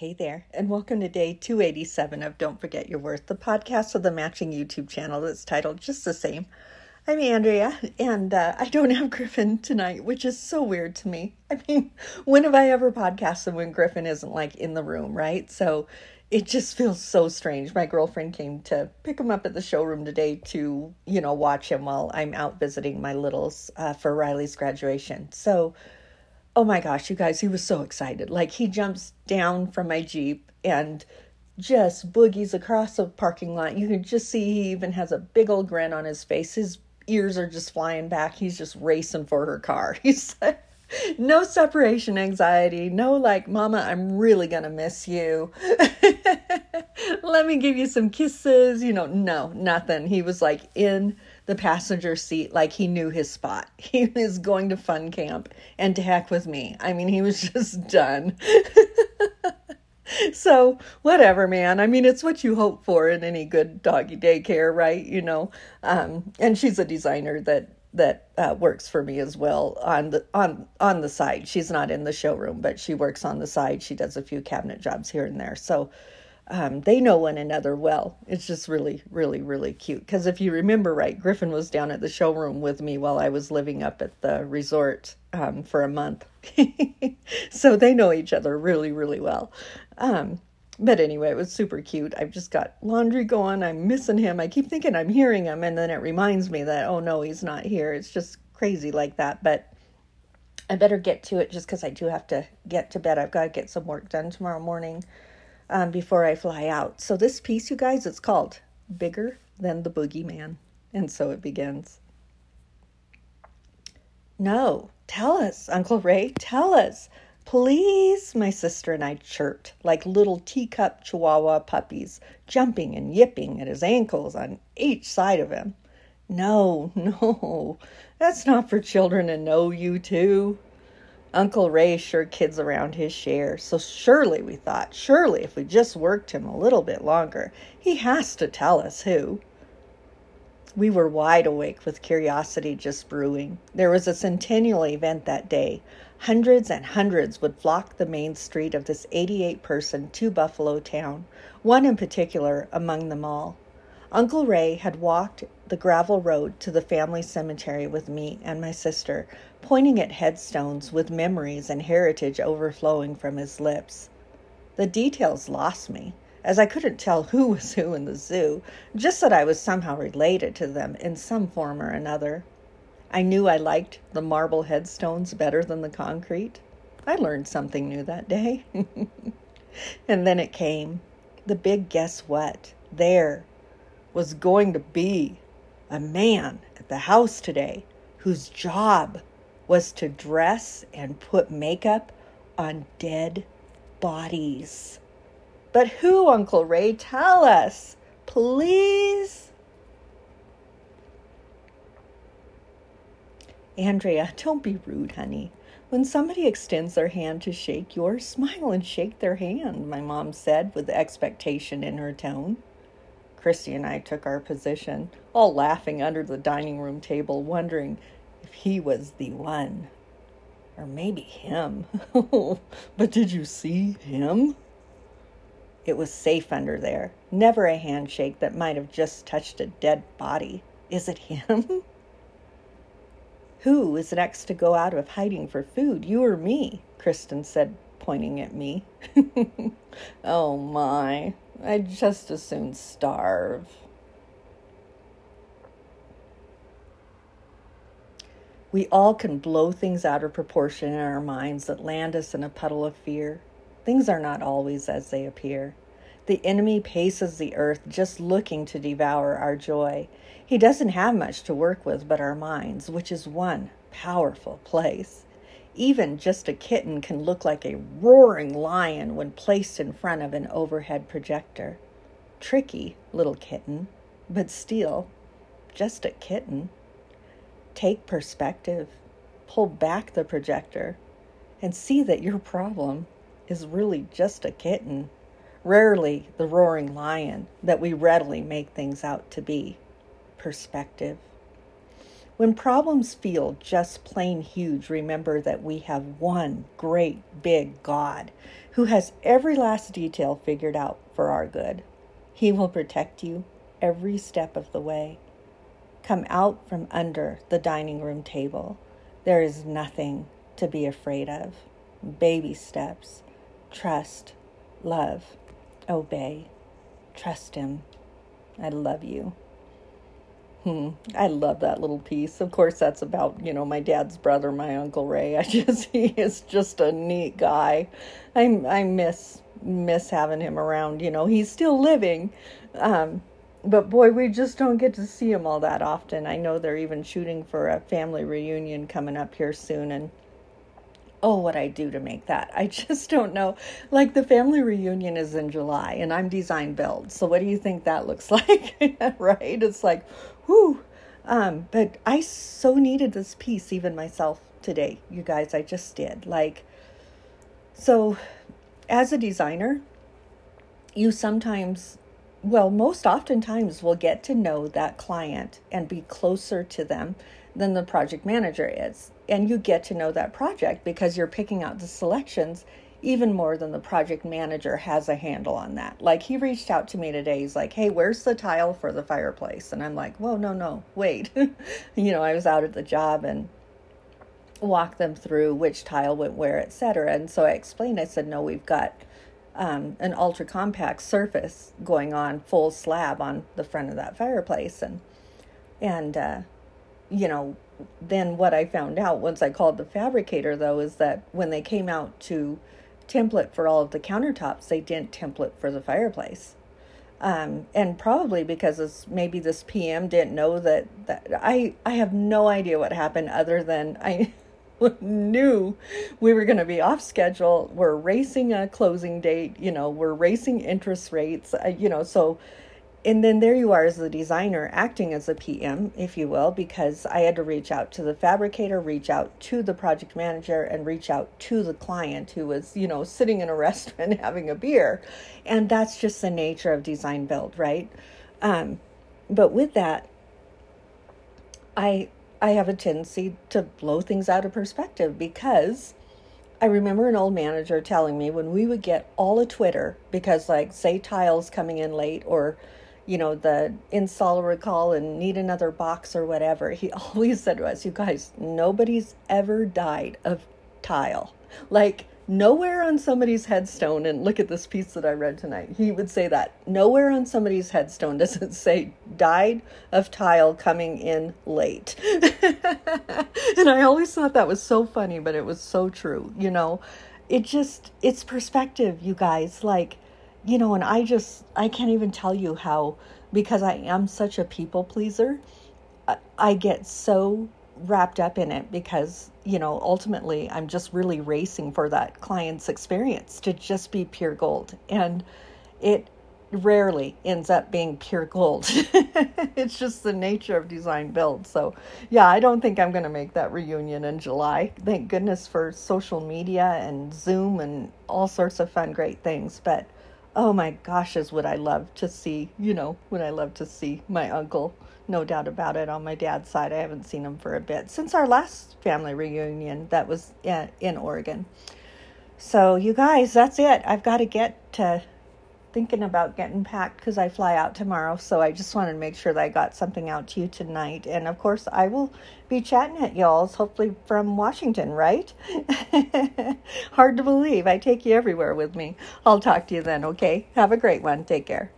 Hey there, and welcome to day 287 of Don't Forget Your Worth, the podcast of the matching YouTube channel that's titled just the same. I'm Andrea, and uh, I don't have Griffin tonight, which is so weird to me. I mean, when have I ever podcasted when Griffin isn't like in the room, right? So it just feels so strange. My girlfriend came to pick him up at the showroom today to, you know, watch him while I'm out visiting my littles uh, for Riley's graduation. So, oh my gosh, you guys, he was so excited. Like he jumps down from my Jeep and just boogies across the parking lot. You can just see he even has a big old grin on his face. His ears are just flying back. He's just racing for her car. He's no separation anxiety. No, like, Mama, I'm really going to miss you. Let me give you some kisses. You know, no, nothing. He was like in the passenger seat like he knew his spot. He was going to fun camp and to heck with me. I mean, he was just done. so, whatever, man. I mean, it's what you hope for in any good doggy daycare, right? You know. Um, and she's a designer that that uh, works for me as well on the on on the side. She's not in the showroom, but she works on the side. She does a few cabinet jobs here and there. So um, they know one another well. It's just really, really, really cute. Because if you remember right, Griffin was down at the showroom with me while I was living up at the resort um, for a month. so they know each other really, really well. Um, but anyway, it was super cute. I've just got laundry going. I'm missing him. I keep thinking I'm hearing him, and then it reminds me that, oh no, he's not here. It's just crazy like that. But I better get to it just because I do have to get to bed. I've got to get some work done tomorrow morning um, before I fly out. So, this piece, you guys, it's called Bigger Than the Boogeyman. And so it begins. No, tell us, Uncle Ray, tell us. Please, my sister and I chirped like little teacup chihuahua puppies, jumping and yipping at his ankles on each side of him. No, no, that's not for children to know you too. Uncle Ray sure kids around his share, so surely, we thought, surely if we just worked him a little bit longer, he has to tell us who. We were wide awake with curiosity just brewing. There was a centennial event that day. Hundreds and hundreds would flock the main street of this 88 person two buffalo town, one in particular among them all. Uncle Ray had walked the gravel road to the family cemetery with me and my sister, pointing at headstones with memories and heritage overflowing from his lips. The details lost me, as I couldn't tell who was who in the zoo, just that I was somehow related to them in some form or another. I knew I liked the marble headstones better than the concrete. I learned something new that day. and then it came the big guess what? There was going to be a man at the house today whose job was to dress and put makeup on dead bodies. But who, Uncle Ray? Tell us, please. Andrea, don't be rude, honey. When somebody extends their hand to shake yours, smile and shake their hand, my mom said with expectation in her tone. Christy and I took our position, all laughing under the dining room table, wondering if he was the one. Or maybe him. but did you see him? It was safe under there. Never a handshake that might have just touched a dead body. Is it him? Who is next to go out of hiding for food, you or me? Kristen said, pointing at me. oh my, I'd just as soon starve. We all can blow things out of proportion in our minds that land us in a puddle of fear. Things are not always as they appear. The enemy paces the earth just looking to devour our joy. He doesn't have much to work with but our minds, which is one powerful place. Even just a kitten can look like a roaring lion when placed in front of an overhead projector. Tricky little kitten, but still just a kitten. Take perspective, pull back the projector, and see that your problem is really just a kitten, rarely the roaring lion that we readily make things out to be. Perspective. When problems feel just plain huge, remember that we have one great big God who has every last detail figured out for our good. He will protect you every step of the way. Come out from under the dining room table. There is nothing to be afraid of. Baby steps. Trust, love, obey. Trust Him. I love you. Hmm. I love that little piece. Of course, that's about, you know, my dad's brother, my Uncle Ray. I just, he is just a neat guy. I, I miss, miss having him around. You know, he's still living. Um, but boy, we just don't get to see him all that often. I know they're even shooting for a family reunion coming up here soon. And oh, what I do to make that. I just don't know. Like the family reunion is in July and I'm design build. So what do you think that looks like? right? It's like, whoo. Um, but I so needed this piece, even myself today, you guys. I just did. Like, so as a designer, you sometimes, well, most oftentimes will get to know that client and be closer to them than the project manager is. And you get to know that project because you're picking out the selections even more than the project manager has a handle on that. Like he reached out to me today. He's like, "Hey, where's the tile for the fireplace?" And I'm like, "Whoa, no, no, wait." you know, I was out at the job and walked them through which tile went where, etc. And so I explained. I said, "No, we've got um, an ultra compact surface going on full slab on the front of that fireplace." And and uh, you know, then what I found out once I called the fabricator though is that when they came out to template for all of the countertops. They didn't template for the fireplace. Um, and probably because it's maybe this PM didn't know that, that I, I have no idea what happened other than I knew we were going to be off schedule. We're racing a closing date, you know, we're racing interest rates, uh, you know, so and then there you are as the designer acting as a PM, if you will, because I had to reach out to the fabricator, reach out to the project manager, and reach out to the client who was, you know, sitting in a restaurant having a beer. And that's just the nature of design build, right? Um, but with that, I I have a tendency to blow things out of perspective because I remember an old manager telling me when we would get all a Twitter because like say tiles coming in late or you know, the install recall and need another box or whatever, he always said to us, you guys, nobody's ever died of tile. Like, nowhere on somebody's headstone, and look at this piece that I read tonight, he would say that. Nowhere on somebody's headstone does it say died of tile coming in late. and I always thought that was so funny, but it was so true. You know, it just, it's perspective, you guys. Like, you know, and I just, I can't even tell you how, because I am such a people pleaser, I get so wrapped up in it because, you know, ultimately I'm just really racing for that client's experience to just be pure gold. And it rarely ends up being pure gold. it's just the nature of design build. So, yeah, I don't think I'm going to make that reunion in July. Thank goodness for social media and Zoom and all sorts of fun, great things. But oh my gosh, is what I love to see, you know, what I love to see my uncle. No doubt about it on my dad's side. I haven't seen him for a bit since our last family reunion that was in Oregon. So, you guys, that's it. I've got to get to thinking about getting packed because I fly out tomorrow. So I just wanted to make sure that I got something out to you tonight. And of course, I will be chatting at y'all's, hopefully from Washington, right? Hard to believe. I take you everywhere with me. I'll talk to you then, okay? Have a great one. Take care.